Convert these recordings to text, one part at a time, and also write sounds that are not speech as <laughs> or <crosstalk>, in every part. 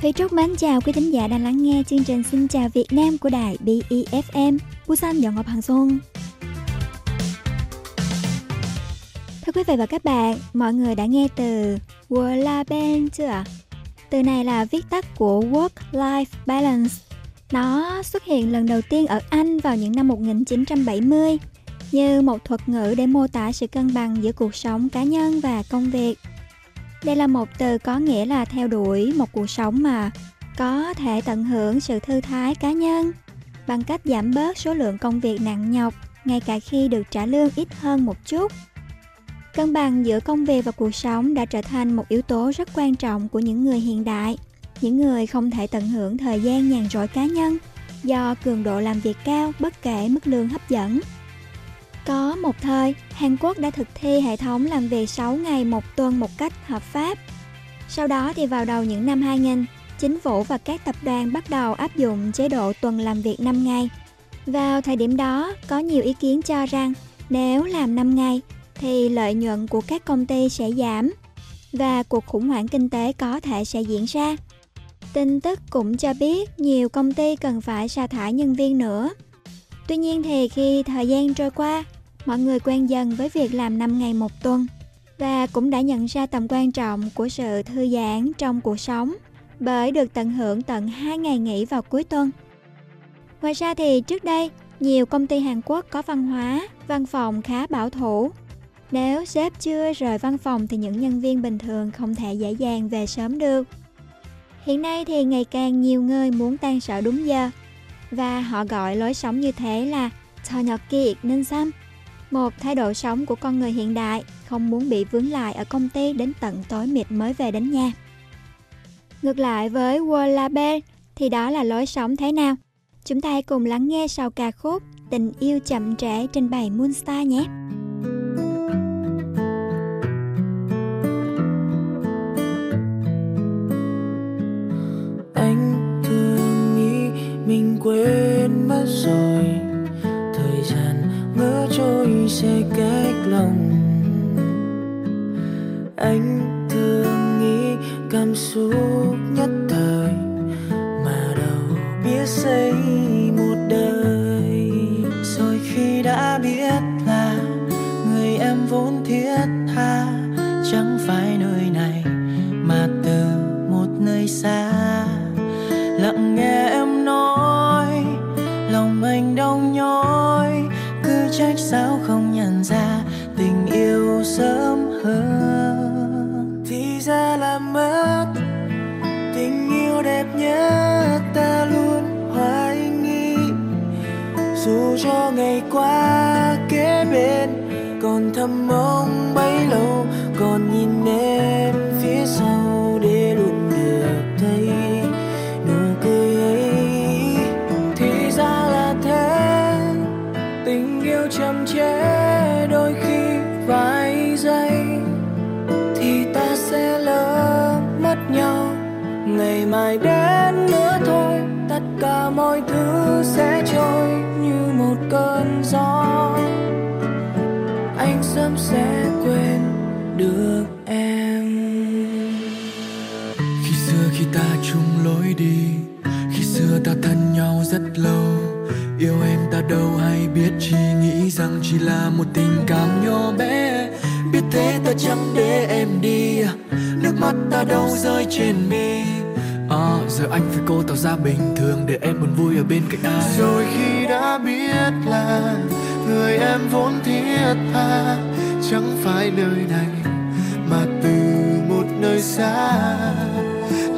Thủy Trúc mến chào quý thính giả đang lắng nghe chương trình Xin chào Việt Nam của đài BEFM. Busan Dọn Ngọc Hằng Xuân. Thưa quý vị và các bạn, mọi người đã nghe từ Work-Life chưa ạ? Từ này là viết tắt của Work-Life Balance. Nó xuất hiện lần đầu tiên ở Anh vào những năm 1970 như một thuật ngữ để mô tả sự cân bằng giữa cuộc sống cá nhân và công việc. Đây là một từ có nghĩa là theo đuổi một cuộc sống mà có thể tận hưởng sự thư thái cá nhân bằng cách giảm bớt số lượng công việc nặng nhọc ngay cả khi được trả lương ít hơn một chút. Cân bằng giữa công việc và cuộc sống đã trở thành một yếu tố rất quan trọng của những người hiện đại, những người không thể tận hưởng thời gian nhàn rỗi cá nhân do cường độ làm việc cao bất kể mức lương hấp dẫn. Có một thời, Hàn Quốc đã thực thi hệ thống làm việc 6 ngày một tuần một cách hợp pháp. Sau đó thì vào đầu những năm 2000, chính phủ và các tập đoàn bắt đầu áp dụng chế độ tuần làm việc 5 ngày. Vào thời điểm đó, có nhiều ý kiến cho rằng nếu làm 5 ngày thì lợi nhuận của các công ty sẽ giảm và cuộc khủng hoảng kinh tế có thể sẽ diễn ra. Tin tức cũng cho biết nhiều công ty cần phải sa thải nhân viên nữa. Tuy nhiên thì khi thời gian trôi qua, mọi người quen dần với việc làm 5 ngày một tuần và cũng đã nhận ra tầm quan trọng của sự thư giãn trong cuộc sống bởi được tận hưởng tận 2 ngày nghỉ vào cuối tuần. Ngoài ra thì trước đây, nhiều công ty Hàn Quốc có văn hóa, văn phòng khá bảo thủ. Nếu sếp chưa rời văn phòng thì những nhân viên bình thường không thể dễ dàng về sớm được. Hiện nay thì ngày càng nhiều người muốn tan sở đúng giờ và họ gọi lối sống như thế là tonyoki nên xăm một thái độ sống của con người hiện đại, không muốn bị vướng lại ở công ty đến tận tối mịt mới về đến nhà. Ngược lại với Wallabe thì đó là lối sống thế nào? Chúng ta hãy cùng lắng nghe sau ca khúc Tình yêu chậm trễ trên bài Moonstar nhé. Cảm xúc nhất thầm mong bấy lâu, Còn nhìn em phía sau Để luôn được thấy nụ cười ấy. Thì ra là thế, tình yêu chậm chế đôi khi vài giây. Thì ta sẽ lỡ mất nhau, ngày mai đến nữa thôi. Tất cả mọi thứ sẽ trôi như một cơn gió sẽ quên được em. Khi xưa khi ta chung lối đi khi xưa ta thân nhau rất lâu yêu em ta đâu hay biết chỉ nghĩ rằng chỉ là một tình cảm nhỏ bé. Biết thế ta chẳng để em đi nước mắt ta đâu rơi trên mi. À, giờ anh phải cố tỏ ra bình thường để em buồn vui ở bên cạnh ai? Rồi khi đã biết là người em vốn thiết tha chẳng phải nơi này, mà từ một nơi xa.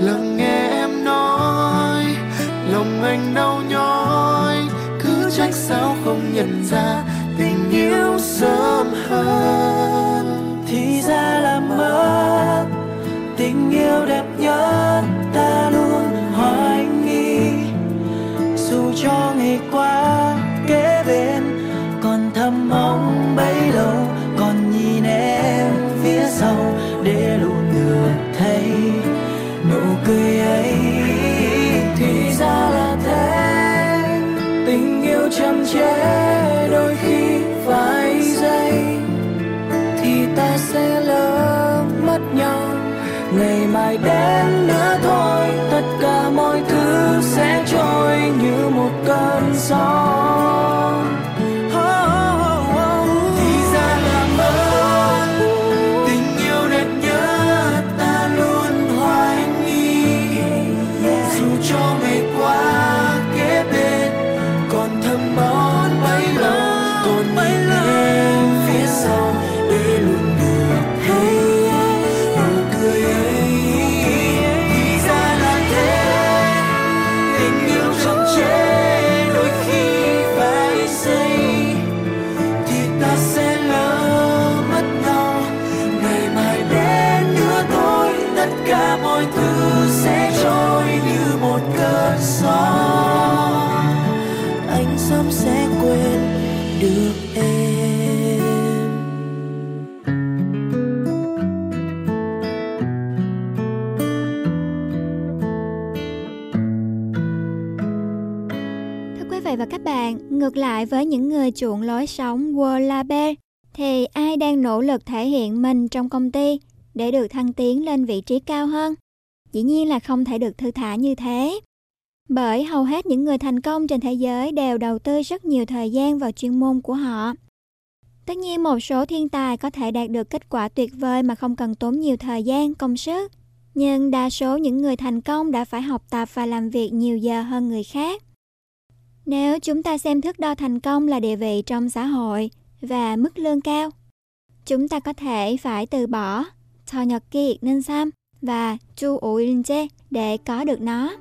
Lắng nghe em nói, lòng anh đau nhói. Cứ trách sao không nhận ra tình yêu sớm hơn. Thì ra là mất, tình yêu đẹp nhất ta luôn hoài nghi. Dù cho ngày qua, kế bên còn thầm mong cười ấy thì ra là thế. Tình yêu chậm trễ, đôi khi vài giây thì ta sẽ lỡ mất nhau, ngày mai đến nữa thôi. Tất cả mọi thứ sẽ trôi như một cơn gió. Ngược lại với những người chuộng lối sống Wallabe, thì ai đang nỗ lực thể hiện mình trong công ty để được thăng tiến lên vị trí cao hơn? Dĩ nhiên là không thể được thư thả như thế. Bởi hầu hết những người thành công trên thế giới đều đầu tư rất nhiều thời gian vào chuyên môn của họ. Tất nhiên một số thiên tài có thể đạt được kết quả tuyệt vời mà không cần tốn nhiều thời gian, công sức. Nhưng đa số những người thành công đã phải học tập và làm việc nhiều giờ hơn người khác. Nếu chúng ta xem thước đo thành công là địa vị trong xã hội và mức lương cao, chúng ta có thể phải từ bỏ thọ nhật kỳ nên sam và chu ủ chê để có được nó.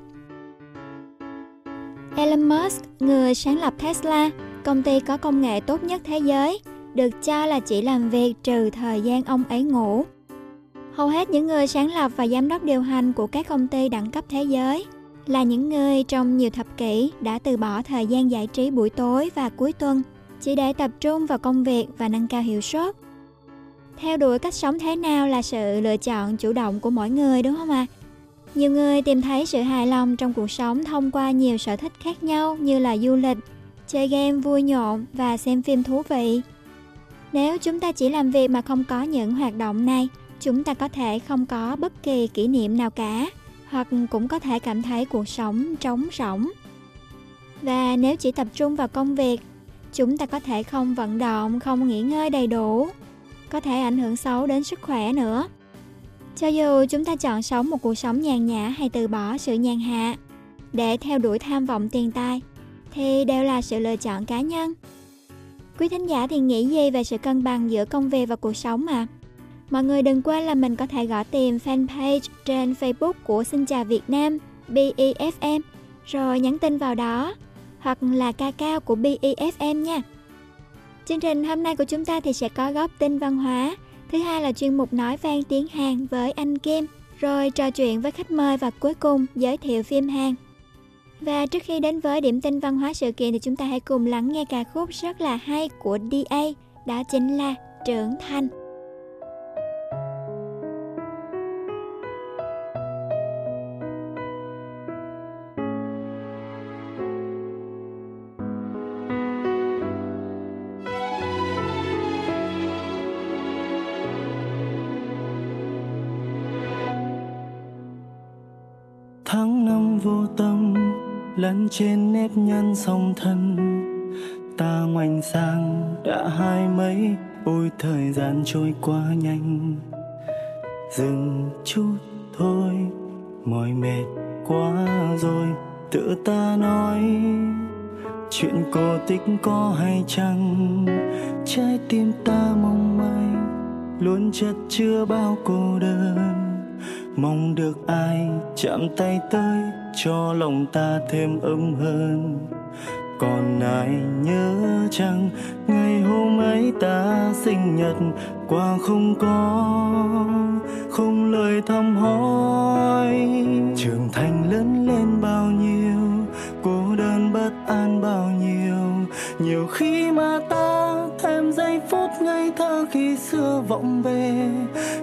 Elon Musk, người sáng lập Tesla, công ty có công nghệ tốt nhất thế giới, được cho là chỉ làm việc trừ thời gian ông ấy ngủ. Hầu hết những người sáng lập và giám đốc điều hành của các công ty đẳng cấp thế giới là những người trong nhiều thập kỷ đã từ bỏ thời gian giải trí buổi tối và cuối tuần chỉ để tập trung vào công việc và nâng cao hiệu suất. Theo đuổi cách sống thế nào là sự lựa chọn chủ động của mỗi người đúng không ạ? À? Nhiều người tìm thấy sự hài lòng trong cuộc sống thông qua nhiều sở thích khác nhau như là du lịch, chơi game vui nhộn và xem phim thú vị. Nếu chúng ta chỉ làm việc mà không có những hoạt động này, chúng ta có thể không có bất kỳ kỷ niệm nào cả hoặc cũng có thể cảm thấy cuộc sống trống rỗng. Và nếu chỉ tập trung vào công việc, chúng ta có thể không vận động, không nghỉ ngơi đầy đủ, có thể ảnh hưởng xấu đến sức khỏe nữa. Cho dù chúng ta chọn sống một cuộc sống nhàn nhã hay từ bỏ sự nhàn hạ để theo đuổi tham vọng tiền tài, thì đều là sự lựa chọn cá nhân. Quý thính giả thì nghĩ gì về sự cân bằng giữa công việc và cuộc sống mà? Mọi người đừng quên là mình có thể gõ tìm fanpage trên Facebook của Xin chào Việt Nam BEFM rồi nhắn tin vào đó hoặc là ca cao của BEFM nha. Chương trình hôm nay của chúng ta thì sẽ có góp tin văn hóa, thứ hai là chuyên mục nói vang tiếng Hàn với anh Kim, rồi trò chuyện với khách mời và cuối cùng giới thiệu phim Hàn. Và trước khi đến với điểm tin văn hóa sự kiện thì chúng ta hãy cùng lắng nghe ca khúc rất là hay của DA, đó chính là Trưởng Thành. Trên nếp nhăn song thân. Ta ngoảnh sang, đã hai mấy, ôi thời gian trôi qua nhanh. Dừng chút thôi, mỏi mệt quá rồi, tự ta nói. Chuyện cổ tích có hay chăng? Trái tim ta mong manh, luôn chất chứa bao cô đơn. Mong được ai chạm tay tới cho lòng ta thêm ấm hơn. Còn ai nhớ chăng ngày hôm ấy ta sinh nhật qua không có, không lời thăm hỏi. Trưởng thành lớn lên bao nhiêu, cô đơn bất an bao nhiêu. Nhiều khi mà ta thêm giây phút ngây thơ khi xưa vọng về.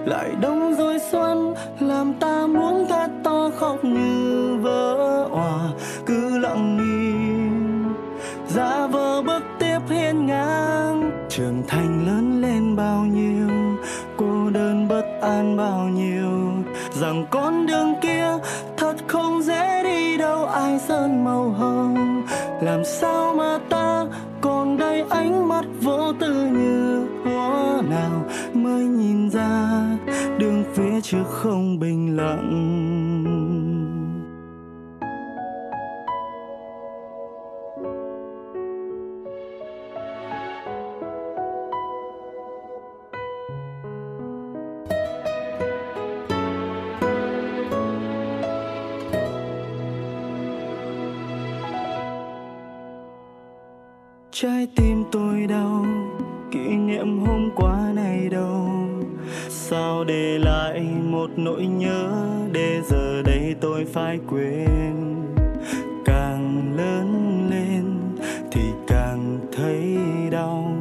Lại đông rồi xuân, làm ta muốn thét to khóc như vỡ òa. Cứ lặng im, giả vờ bước tiếp hiên ngang. Trưởng thành lớn lên bao nhiêu, cô đơn bất an bao nhiêu. Rằng con đường kia thật không dễ đi đâu, ai sơn màu hồng. Làm sao mà ta chứ không bình lặng trái tim sao để lại một nỗi nhớ để giờ đây tôi phải quên. Càng lớn lên thì càng thấy đau,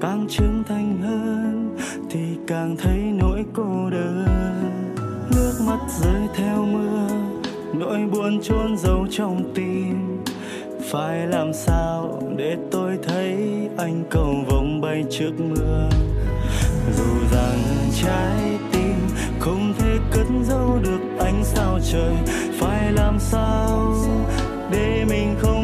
càng trưởng thành hơn thì càng thấy nỗi cô đơn. Nước mắt rơi theo mưa, nỗi buồn chôn giấu trong tim. Phải làm sao để tôi thấy anh cầu vồng bay trước mưa? Dù rằng trái tim không thể cất giấu được ánh sao trời. Phải làm sao để mình không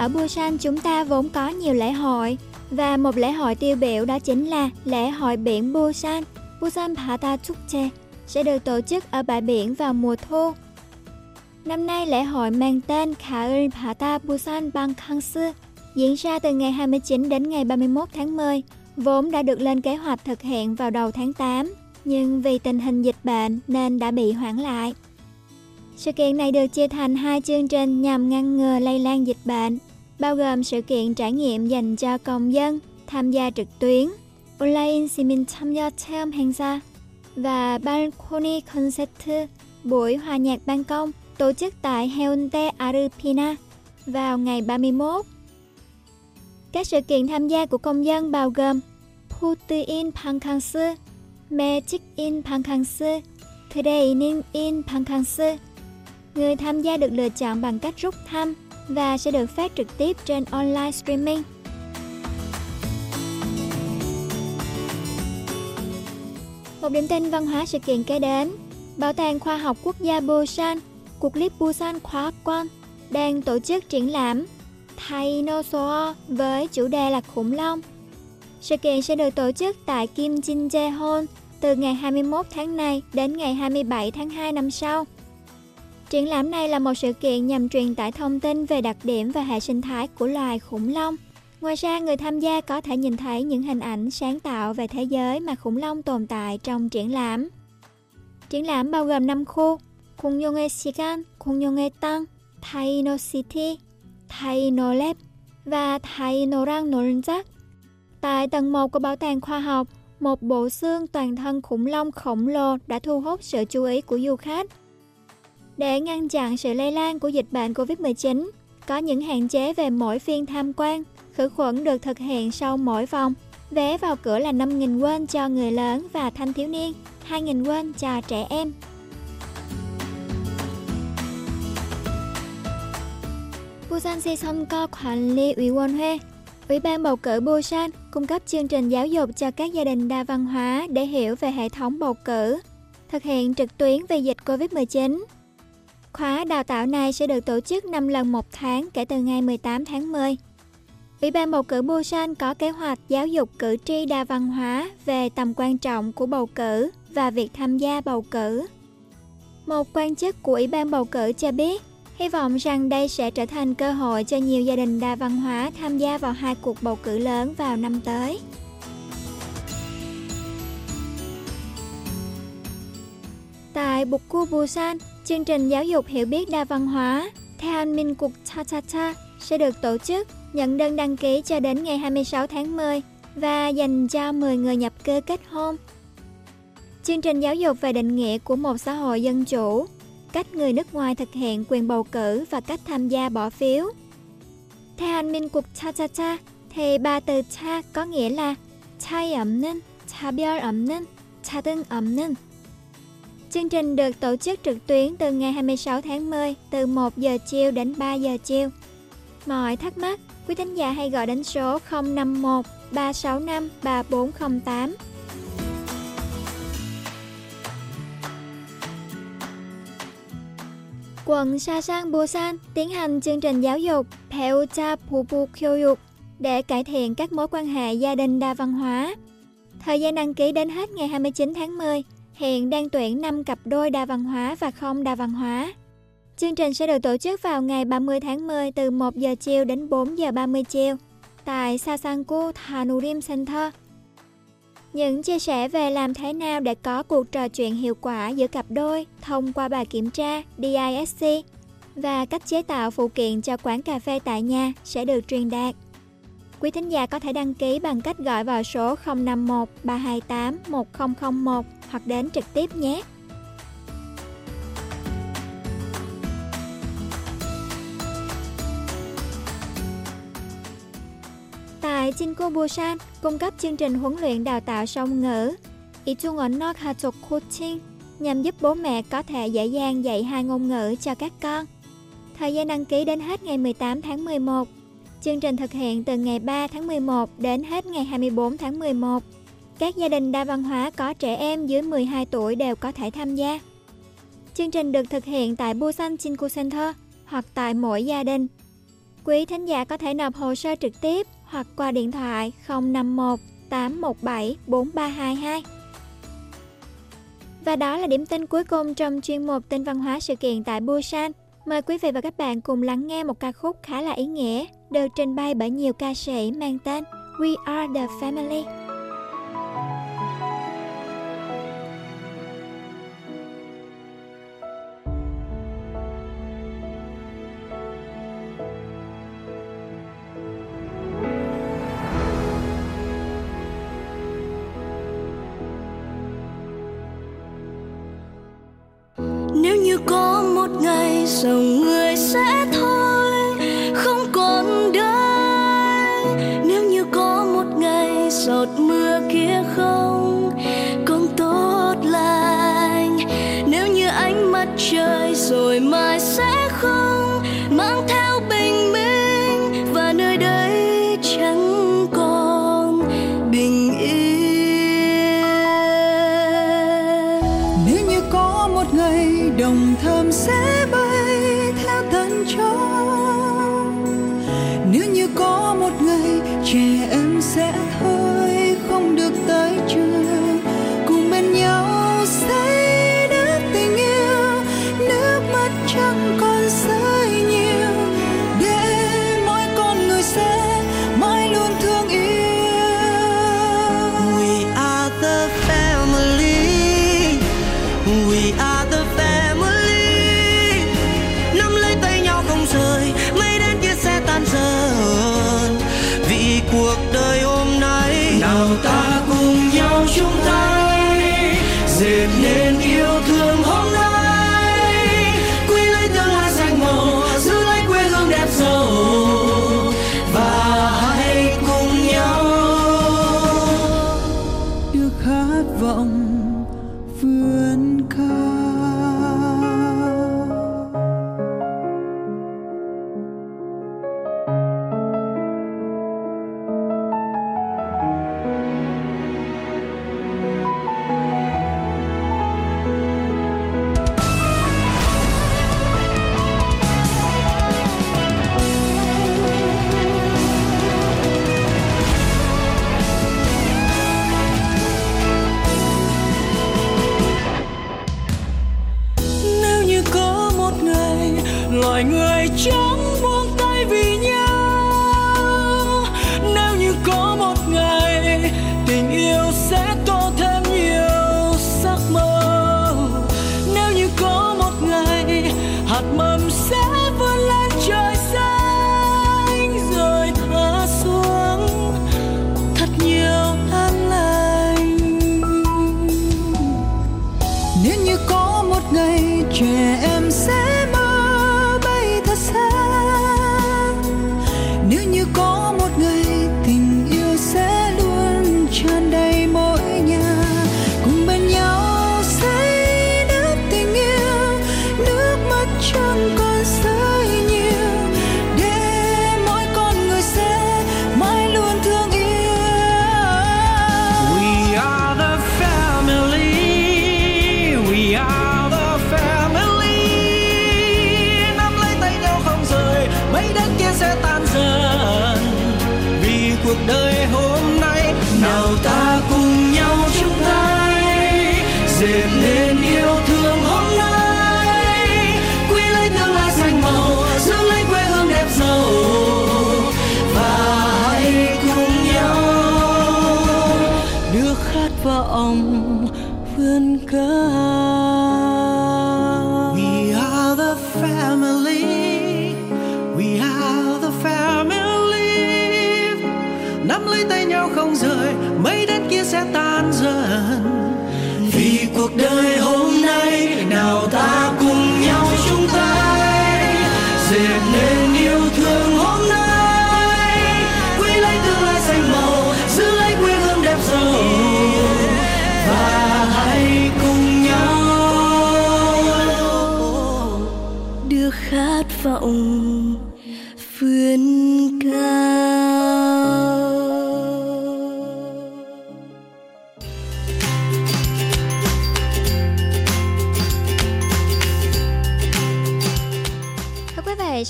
Ở Busan chúng ta vốn có nhiều lễ hội và một lễ hội tiêu biểu đó chính là lễ hội biển Busan, Busan Bata Chukche sẽ được tổ chức ở bãi biển vào mùa thu. Năm nay lễ hội mang tên Kaul Bata Busan Bangkangsu diễn ra từ ngày 29 đến ngày 31 tháng 10, vốn đã được lên kế hoạch thực hiện vào đầu tháng 8, nhưng vì tình hình dịch bệnh nên đã bị hoãn lại. Sự kiện này được chia thành hai chương trình nhằm ngăn ngừa lây lan dịch bệnh, bao gồm sự kiện trải nghiệm dành cho công dân tham gia trực tuyến, online 시민 참여 체험 행사 và balcony concert, buổi hòa nhạc ban công tổ chức tại Haeundae Arupina vào ngày 31. Các sự kiện tham gia của công dân bao gồm Put in Pankangsu, Magic in Pankangsu, Training in Pankangsu. Người tham gia được lựa chọn bằng cách rút thăm và sẽ được phát trực tiếp trên online streaming. Một điểm tin văn hóa sự kiện kế đến, Bảo tàng Khoa học Quốc gia Busan, cuộc clip Busan Khóa Quan đang tổ chức triển lãm Dinosaur với chủ đề là khủng long. Sự kiện sẽ được tổ chức tại Kim Jin Jae Hall từ ngày 21 tháng này đến ngày 27 tháng 2 năm sau. Triển lãm này là một sự kiện nhằm truyền tải thông tin về đặc điểm và hệ sinh thái của loài khủng long. Ngoài ra, người tham gia có thể nhìn thấy những hình ảnh sáng tạo về thế giới mà khủng long tồn tại trong triển lãm. Triển lãm bao gồm 5 khu, 공룡의 시간, 공룡의 땅, 타이노 시티, 타이노 랩 và 타이노랑 놀자. Tại tầng 1 của Bảo tàng Khoa học, một bộ xương toàn thân khủng long khổng lồ đã thu hút sự chú ý của du khách. để ngăn chặn sự lây lan của dịch bệnh COVID-19, có những hạn chế về mỗi phiên tham quan, khử khuẩn được thực hiện sau mỗi vòng. Vé vào cửa là 5.000 won cho người lớn và thanh thiếu niên, 2.000 won cho trẻ em. Busan Seisonko Quản lý Ủy quân Huê Ủy ban bầu cử Busan cung cấp chương trình giáo dục cho các gia đình đa văn hóa để hiểu về hệ thống bầu cử, thực hiện trực tuyến về dịch COVID-19. Khóa đào tạo này sẽ được tổ chức 5 lần một tháng kể từ ngày 18 tháng 10. Ủy ban bầu cử Busan có kế hoạch giáo dục cử tri đa văn hóa về tầm quan trọng của bầu cử và việc tham gia bầu cử. Một quan chức của Ủy ban bầu cử cho biết, hy vọng rằng đây sẽ trở thành cơ hội cho nhiều gia đình đa văn hóa tham gia vào hai cuộc bầu cử lớn vào năm tới. Tại Bukku Busan, chương trình giáo dục hiểu biết đa văn hóa Thean Minh Cục Cha Cha Cha sẽ được tổ chức nhận đơn đăng ký cho đến ngày 26 tháng 10 và dành cho 10 người nhập cư kết hôn. Chương trình giáo dục về định nghĩa của một xã hội dân chủ, cách người nước ngoài thực hiện quyền bầu cử và cách tham gia bỏ phiếu. Theo anh Minh Cục Cha Cha Cha, thì ba từ cha có nghĩa là 차이 없는, 차별 없는, 차등 없는. Chương trình được tổ chức trực tuyến từ ngày 26 tháng 10 từ 1 giờ chiều đến 3 giờ chiều. Mọi thắc mắc, quý thính giả hãy gọi đến số 051 365 3408. Quận Sasan Busan tiến hành chương trình giáo dục Peuta Pupu Kyoyuk để cải thiện các mối quan hệ gia đình đa văn hóa. Thời gian đăng ký đến hết ngày 29 tháng 10, hiện đang tuyển 5 cặp đôi đa văn hóa và không đa văn hóa. Chương trình sẽ được tổ chức vào ngày 30 tháng 10 từ 1 giờ chiều đến 4 giờ 30 chiều tại Sasanku, Hanurim Center. Những chia sẻ về làm thế nào để có cuộc trò chuyện hiệu quả giữa cặp đôi thông qua bài kiểm tra DISC và cách chế tạo phụ kiện cho quán cà phê tại nhà sẽ được truyền đạt. Quý thính giả có thể đăng ký bằng cách gọi vào số 051 328 1001 hoặc đến trực tiếp nhé. Tại Jinko Busan cung cấp chương trình huấn luyện đào tạo song ngữ Ichung Onok Hachok Coaching nhằm giúp bố mẹ có thể dễ dàng dạy hai ngôn ngữ cho các con. Thời gian đăng ký đến hết ngày 18 tháng 11. Chương trình thực hiện từ ngày 3 tháng 11 đến hết ngày 24 tháng 11. Các gia đình đa văn hóa có trẻ em dưới 12 tuổi đều có thể tham gia. Chương trình được thực hiện tại Busan Chinku Center hoặc tại mỗi gia đình. Quý thính giả có thể nộp hồ sơ trực tiếp hoặc qua điện thoại 051 817 4322. Và đó là điểm tin cuối cùng trong chuyên mục tin văn hóa sự kiện tại Busan. Mời quý vị và các bạn cùng lắng nghe một ca khúc khá là ý nghĩa, đều trình bày bởi nhiều ca sĩ mang tên We Are The Family. Nếu như có một ngày dòng người sẽ thôi can't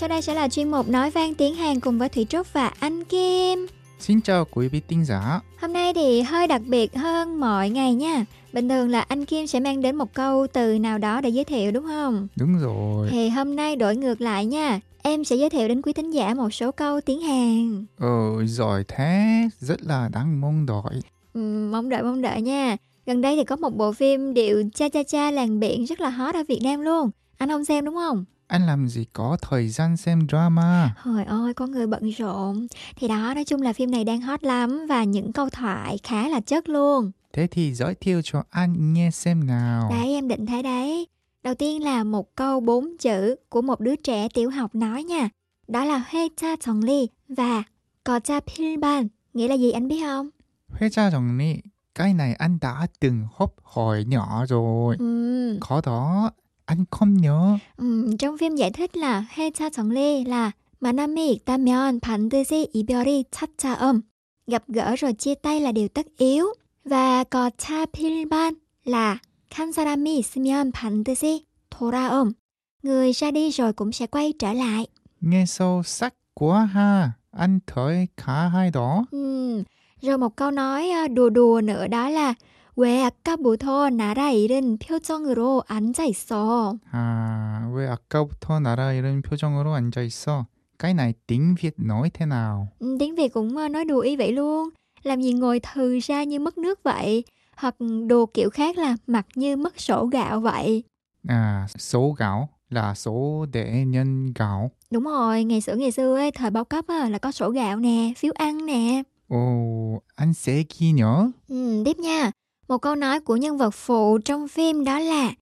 sau đây sẽ là chuyên mục nói vang tiếng Hàn cùng với Thủy Trúc và anh Kim. Xin chào quý vị thính giả. Hôm nay thì hơi đặc biệt hơn mọi ngày nha. Bình thường là anh Kim sẽ mang đến một câu từ nào đó để giới thiệu đúng không? Đúng rồi. Thì hôm nay đổi ngược lại nha. Em sẽ giới thiệu đến quý thính giả một số câu tiếng Hàn. Ờ, giỏi thế, rất là đáng mong đợi. Ừ, mong đợi mong đợi nha. Gần đây thì có một bộ phim điệu cha cha cha làng biển rất là hot ở Việt Nam luôn. Anh không xem đúng không? anh làm gì có thời gian xem drama? Hồi ôi có người bận rộn. Thì đó nói chung là phim này đang hot lắm Và những câu thoại khá là chất luôn. Thế thì giới thiệu cho anh nghe xem nào. Đấy em định thế đấy. Đầu tiên là một câu bốn chữ của một đứa trẻ tiểu học nói nha. Đó là Huê cha chồng ly và Có cha ban. Nghĩa là gì anh biết không? Huê cha chồng ly Cái này anh đã từng hấp hồi nhỏ rồi. Ừ. Có đó anh không nhớ. 음, trong phim giải thích là 회차 정리 là 만남이 있다면 반드시 이별이 차차음. Gặp gỡ rồi chia tay là điều tất yếu. Và có cha 필반 là 한 사람이 있으면 반드시 돌아옴. Người ra đi rồi cũng sẽ quay trở lại. Nghe sâu sắc quá ha. Anh thấy khá hay đó. Ừm, Rồi một câu nói à, đùa đùa nữa đó là 왜 아까부터 나라 잃은 표정으로 앉아 있어. À, 왜 아까부터 나라 이런 표정으로 앉아 있어? Cái này tiếng Việt nói thế nào? Ừ, tiếng Việt cũng ờ, nói đùa ý vậy luôn làm gì ngồi thừ ra như mất nước vậy hoặc đồ kiểu khác là mặt như mất sổ gạo vậy À, số gạo là số để nhân gạo. đúng rồi ngày xưa ngày xưa ấy, thời bao cấp á, là có sổ gạo nè phiếu ăn nè Ồ, anh sẽ ghi nhớ. ừ, tiếp nha một câu nói của nhân vật phụ trong phim đó là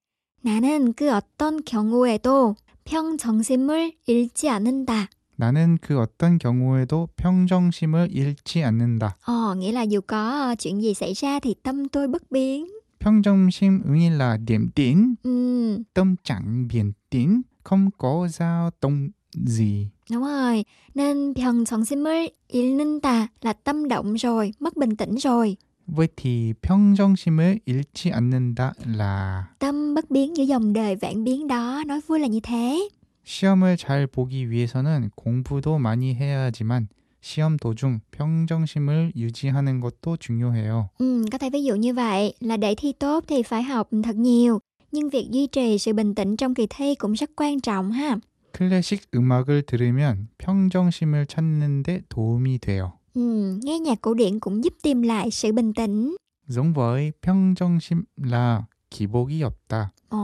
나는 그 어떤 경우에도 평정심을 잃지 않는다 나는 그 어떤 경우에도 평정심을 잃지 않는다. ờ, nghĩa là dù có ờ, chuyện gì xảy ra thì tâm tôi bất biến 평정심 nghĩa là điểm tĩnh, ừ, tâm trạng bình tĩnh, không có dao động gì. Đúng rồi, nên 병정심을 잃는다 là tâm động rồi, mất bình tĩnh rồi. Vậy thì 평정심을 잃지 않는다 là Tâm bất biến giữa dòng đời vạn biến đó, nói vui là như thế. 시험을 잘 보기 위해서는 공부도 많이 해야 하지만 시험 도중 평정심을 유지하는 것도 중요해요. Ừ, có thể ví dụ như vậy, là để thi tốt thì phải học thật nhiều. Nhưng việc duy trì sự bình tĩnh trong kỳ thi cũng rất quan trọng ha. 클래식 음악을 들으면 평정심을 찾는 데 도움이 돼요. Ừ, nghe nhạc cổ điển cũng giúp tìm lại sự bình tĩnh. giống với 평정심 là 기복이 없다. Ồ,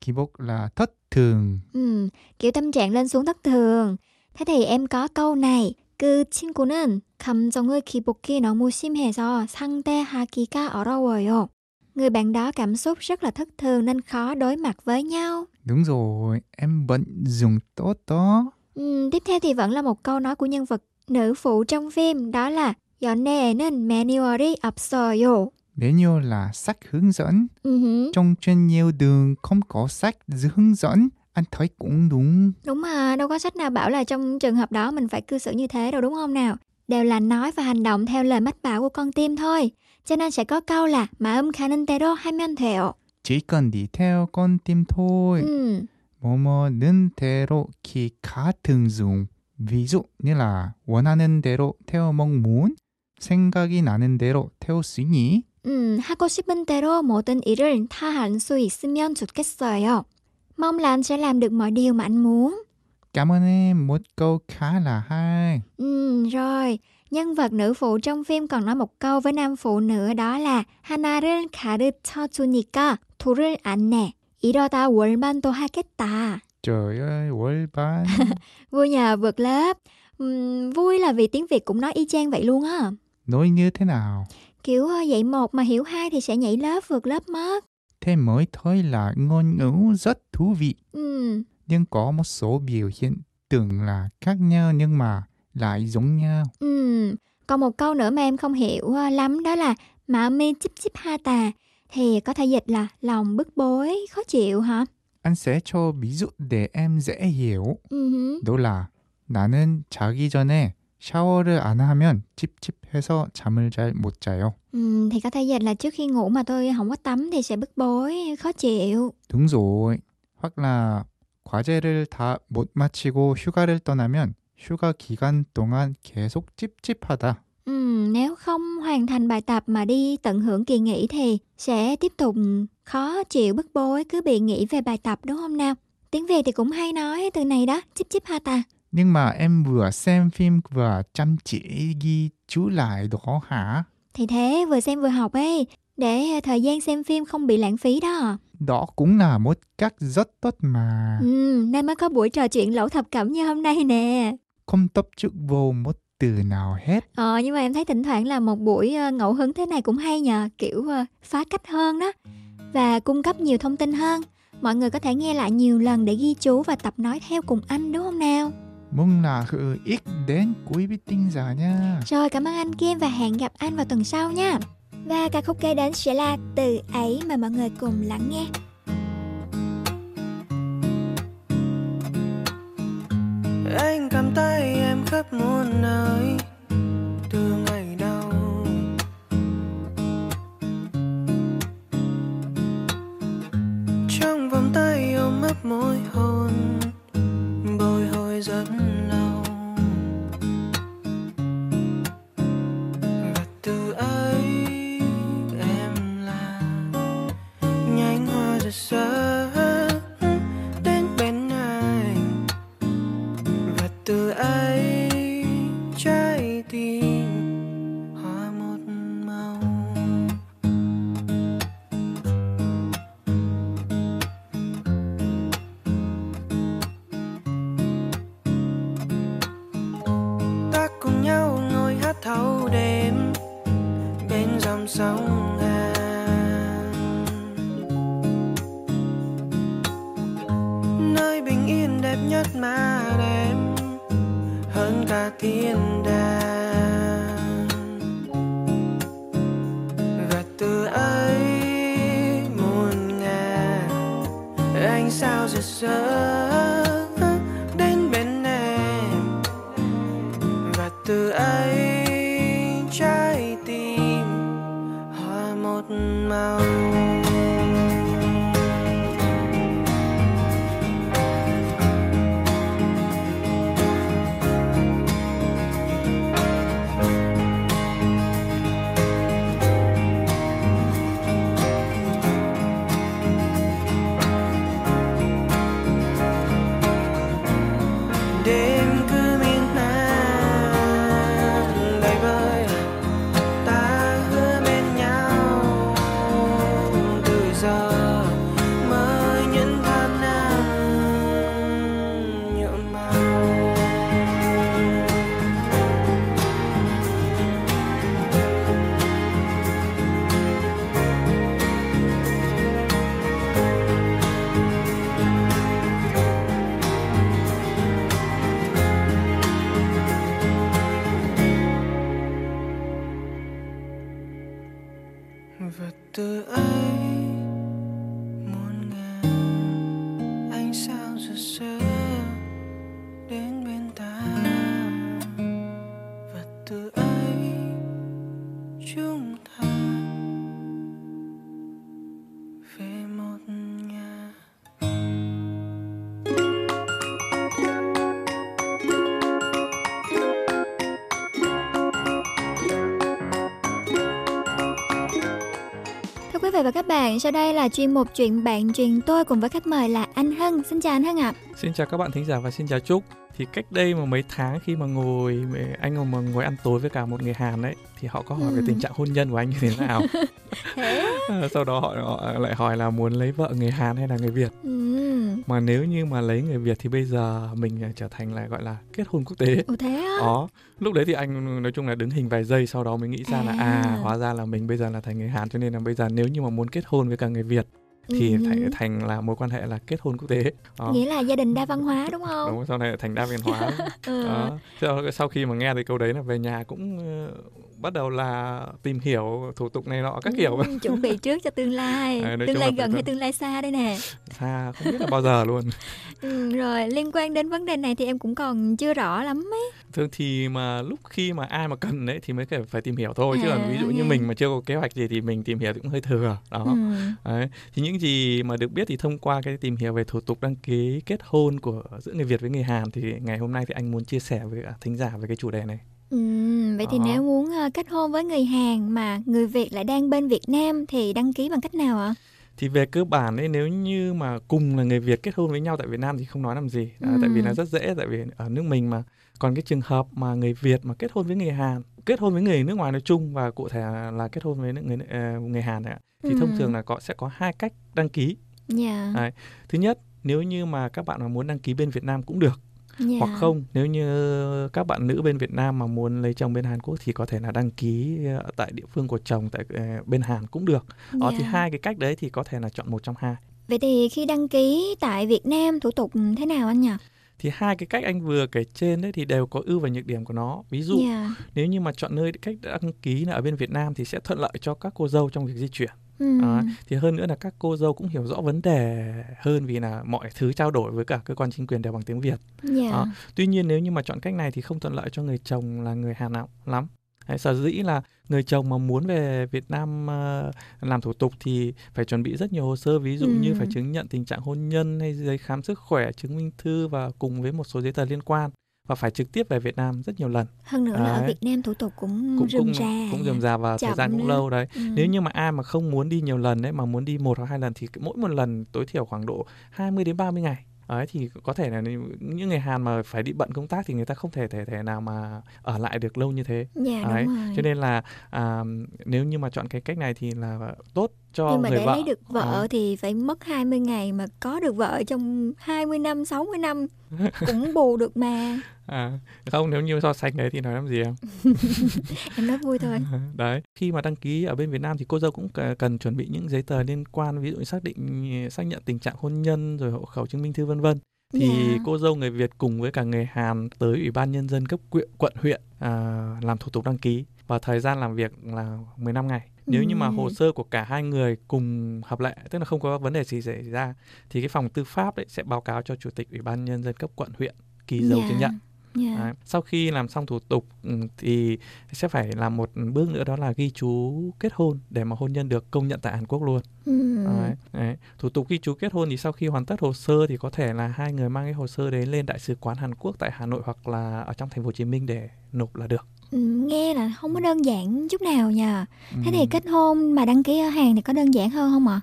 기복 là thất thường. ừ, kiểu tâm trạng lên xuống thất thường. Thế thì em có câu này. 그 친구는 감정의 기복이 너무 심해서 상대하기가 어려워요. Người bạn đó cảm xúc rất là thất thường nên khó đối mặt với nhau. Đúng rồi, em vận dụng tốt đó. Ừm, tiếp theo thì vẫn là một câu nói của nhân vật nữ phụ trong phim đó là 연애에는 매뉴얼이 없어요. Manual là sách hướng dẫn. Ừ hử, Trong trên nhiều đường không có sách hướng dẫn. Anh thấy cũng đúng. Đúng mà, đâu có sách nào bảo là trong trường hợp đó mình phải cư xử như thế đâu đúng không nào? Đều là nói và hành động theo lời mách bảo của con tim thôi. Cho nên sẽ có câu là 마음 가는 대로 하면 돼요. Chỉ cần đi theo con tim thôi. Ừ, 뭐뭐는 대로 키 같은 중. Ví dụ như là 원하는 대로 태워 먹문, 생각이 나는 대로 태울 수 있니? 음, 하고 싶은 대로 모든 일을 다할수 있으면 좋겠어요. Mong là anh sẽ làm được mọi điều mà anh muốn. Cảm ơn em, một câu khá là hay. Ừm, rồi. Nhân vật nữ phụ trong phim còn nói một câu với nam phụ nữa đó là 하나를 가르쳐 주니까 둘을 안 내. 이러다 월반도 하겠다. Trời ơi, quấy bán. <laughs> vui nhà vượt lớp. Uhm, vui là vì tiếng Việt cũng nói y chang vậy luôn á. Nói như thế nào? Kiểu ờ, dạy một mà hiểu hai thì sẽ nhảy lớp vượt lớp mất. Thế mới thôi là ngôn ngữ rất thú vị. Ừ. Nhưng có một số biểu hiện tưởng là khác nhau nhưng mà lại giống nhau. Ừ. Còn một câu nữa mà em không hiểu ờ, lắm đó là mà mê chip chip ha tà thì có thể dịch là lòng bức bối, khó chịu hả? Anh sẽ cho ví dụ để em dễ hiểu. Ừ đó là 나는 자기 전에 샤워를 안 하면 찝찝해서 잠을 잘 못 자요. Ừm, thì có thể dịch là trước khi ngủ mà tôi không có tắm thì sẽ bức bối, khó chịu. đúng rồi. hoặc là 과제를 다 못 마치고 휴가를 떠나면 휴가 기간 동안 계속 찝찝하다. Ừm, nếu không hoàn thành bài tập mà đi tận hưởng kỳ nghỉ thì sẽ tiếp tục khó chịu bức bối cứ bị nghĩ về bài tập đúng không nào? Tiếng Việt thì cũng hay nói từ này đó, chip chip ha ta. Nhưng mà em vừa xem phim vừa chăm chỉ ghi chú lại đó hả? Thì thế vừa xem vừa học ấy, để thời gian xem phim không bị lãng phí đó. Đó cũng là một cách rất tốt mà. Ừm, nên mới có buổi trò chuyện lẩu thập cẩm như hôm nay nè. Không tập trung vô một từ nào hết. Ờ, nhưng mà em thấy thỉnh thoảng là một buổi ờ, ngẫu hứng thế này cũng hay nhờ, kiểu ờ, phá cách hơn đó. Và cung cấp nhiều thông tin hơn. Mọi người có thể nghe lại nhiều lần để ghi chú và tập nói theo cùng anh đúng không nào? Mong là hữu ích đến quý vị tinh giả nha. Rồi cảm ơn anh Kim và hẹn gặp anh vào tuần sau nha. Và ca khúc kế đến sẽ là Từ ấy mà mọi người cùng lắng nghe. Anh cầm tay em khắp muôn nơi, từ ngày đầu. Trong vòng tay ôm ấp môi hôn, bồi hồi rất lâu. Và từ ấy em là nhánh hoa rực rỡ. Sóng nơi bình yên đẹp nhất mà em hơn cả thiên đàng. Và từ ấy, muôn ngàn anh sao rực rỡ đến bên em. Và từ ấy và các bạn, sau đây là chuyên mục chuyện bạn truyền tôi cùng với khách mời là anh Hân. Xin chào anh Hân ạ. À. Xin chào các bạn thính giả và xin chào Trúc. Thì cách đây mà mấy tháng khi mà ngồi anh mà ngồi ăn tối với cả một người Hàn đấy thì họ có hỏi ừ. về tình trạng hôn nhân của anh như thế nào. <laughs> thế? <laughs> Sau đó họ, họ lại hỏi là muốn lấy vợ người Hàn hay là người Việt. Ừ. Mà nếu như mà lấy người Việt thì bây giờ mình trở thành là gọi là kết hôn quốc tế. Ồ thế á? Đó. Lúc đấy thì anh nói chung là đứng hình vài giây sau đó mới nghĩ ra à. là à hóa ra là mình bây giờ là thành người Hàn cho nên là bây giờ nếu như mà muốn kết hôn với cả người Việt thì ừ. thành thành là mối quan hệ là kết hôn quốc tế đó. nghĩa là gia đình đa văn hóa đúng không đúng sau này thành đa văn hóa <laughs> ừ. đó. Sau, sau khi mà nghe thấy câu đấy là về nhà cũng uh, bắt đầu là tìm hiểu thủ tục này nọ các ừ, kiểu chuẩn bị trước cho tương lai. À, tương lai gần hay tương lai xa đây nè. Xa không biết là bao giờ luôn. <laughs> Ừ, rồi liên quan đến vấn đề này thì em cũng còn chưa rõ lắm ấy. Thường thì mà lúc khi mà ai mà cần đấy thì mới phải tìm hiểu thôi. À, chứ còn ví dụ như mình mà chưa có kế hoạch gì thì mình tìm hiểu thì cũng hơi thừa đó. Ừ. đấy. thì những gì mà được biết thì thông qua cái tìm hiểu về thủ tục đăng ký kết hôn của giữa người Việt với người Hàn thì ngày hôm nay thì anh muốn chia sẻ với thính giả về cái chủ đề này Ừ, vậy thì nếu muốn uh, kết hôn với người Hàn mà người Việt lại đang bên Việt Nam thì đăng ký bằng cách nào ạ? thì về cơ bản ấy nếu như mà cùng là người Việt kết hôn với nhau tại Việt Nam thì không nói làm gì à, ừ. tại vì là rất dễ tại vì ở nước mình mà còn cái trường hợp mà người Việt mà kết hôn với người Hàn kết hôn với người nước ngoài nói chung và cụ thể là kết hôn với người uh, người Hàn này, thì ừ. thông thường là có sẽ có hai cách đăng ký yeah. Đấy. thứ nhất nếu như mà các bạn mà muốn đăng ký bên Việt Nam cũng được yeah. hoặc không nếu như các bạn nữ bên Việt Nam mà muốn lấy chồng bên Hàn Quốc thì có thể là đăng ký ờ, tại địa phương của chồng tại ờ, bên Hàn cũng được. Yeah. Đó thì hai cái cách đấy thì có thể là chọn một trong hai. Vậy thì khi đăng ký tại Việt Nam thủ tục thế nào anh nhỉ? thì hai cái cách anh vừa kể trên đấy thì đều có ưu và nhược điểm của nó ví dụ yeah. nếu như mà chọn nơi cách đăng ký là ở bên Việt Nam thì sẽ thuận lợi cho các cô dâu trong việc di chuyển Ừ. À, thì hơn nữa là các cô dâu cũng hiểu rõ vấn đề hơn vì là mọi thứ trao đổi với cả cơ quan chính quyền đều bằng tiếng Việt. Yeah. À, tuy nhiên nếu như mà chọn cách này thì không thuận lợi cho người chồng là người Hàn nào lắm. Đấy, sở dĩ là người chồng mà muốn về Việt Nam uh, làm thủ tục thì phải chuẩn bị rất nhiều hồ sơ ví dụ ừ. như phải chứng nhận tình trạng hôn nhân hay giấy khám sức khỏe chứng minh thư và cùng với một số giấy tờ liên quan và phải trực tiếp về Việt Nam rất nhiều lần. Hơn nữa đấy. là ở Việt Nam thủ tục cũng, cũng rườm rà. Cũng rườm rà và thời gian cũng nữa. lâu đấy. Ừ. Nếu như mà ai mà không muốn đi nhiều lần đấy mà muốn đi một hoặc hai lần thì mỗi một lần tối thiểu khoảng độ 20 đến 30 ngày ấy thì có thể là những người Hàn mà phải đi bận công tác thì người ta không thể thể thể nào mà ở lại được lâu như thế. Dạ, đấy. Đúng rồi. Cho nên là à, nếu như mà chọn cái cách này thì là tốt cho Nhưng mà người để vợ. lấy được vợ à. thì phải mất 20 ngày mà có được vợ trong 20 năm, 60 năm <laughs> cũng bù được mà. À, không nếu như so sánh đấy thì nói làm gì em? <laughs> em nói vui thôi. <laughs> Đấy, khi mà đăng ký ở bên Việt Nam thì cô dâu cũng cần chuẩn bị những giấy tờ liên quan ví dụ xác định xác nhận tình trạng hôn nhân rồi hộ khẩu chứng minh thư vân vân thì yeah. Dạ. cô dâu người Việt cùng với cả người Hàn tới ủy ban nhân dân cấp quyện, quận huyện à, làm thủ tục đăng ký và thời gian làm việc là 15 ngày. Nếu như mà hồ sơ của cả hai người cùng hợp lệ, tức là không có vấn đề gì xảy ra thì cái phòng tư pháp đấy sẽ báo cáo cho chủ tịch ủy ban nhân dân cấp quận huyện ký dấu yeah. chứng nhận. Yeah. Đấy. Sau khi làm xong thủ tục thì sẽ phải làm một bước nữa đó là ghi chú kết hôn để mà hôn nhân được công nhận tại Hàn Quốc luôn. Mm. Đấy. Đấy. Thủ tục ghi chú kết hôn thì sau khi hoàn tất hồ sơ thì có thể là hai người mang cái hồ sơ đấy lên đại sứ quán Hàn Quốc tại Hà Nội hoặc là ở trong thành phố Hồ Chí Minh để nộp là được. Ừ, nghe là không có đơn giản chút nào nha. Thế ừ. thì kết hôn mà đăng ký ở Hàn thì có đơn giản hơn không ạ?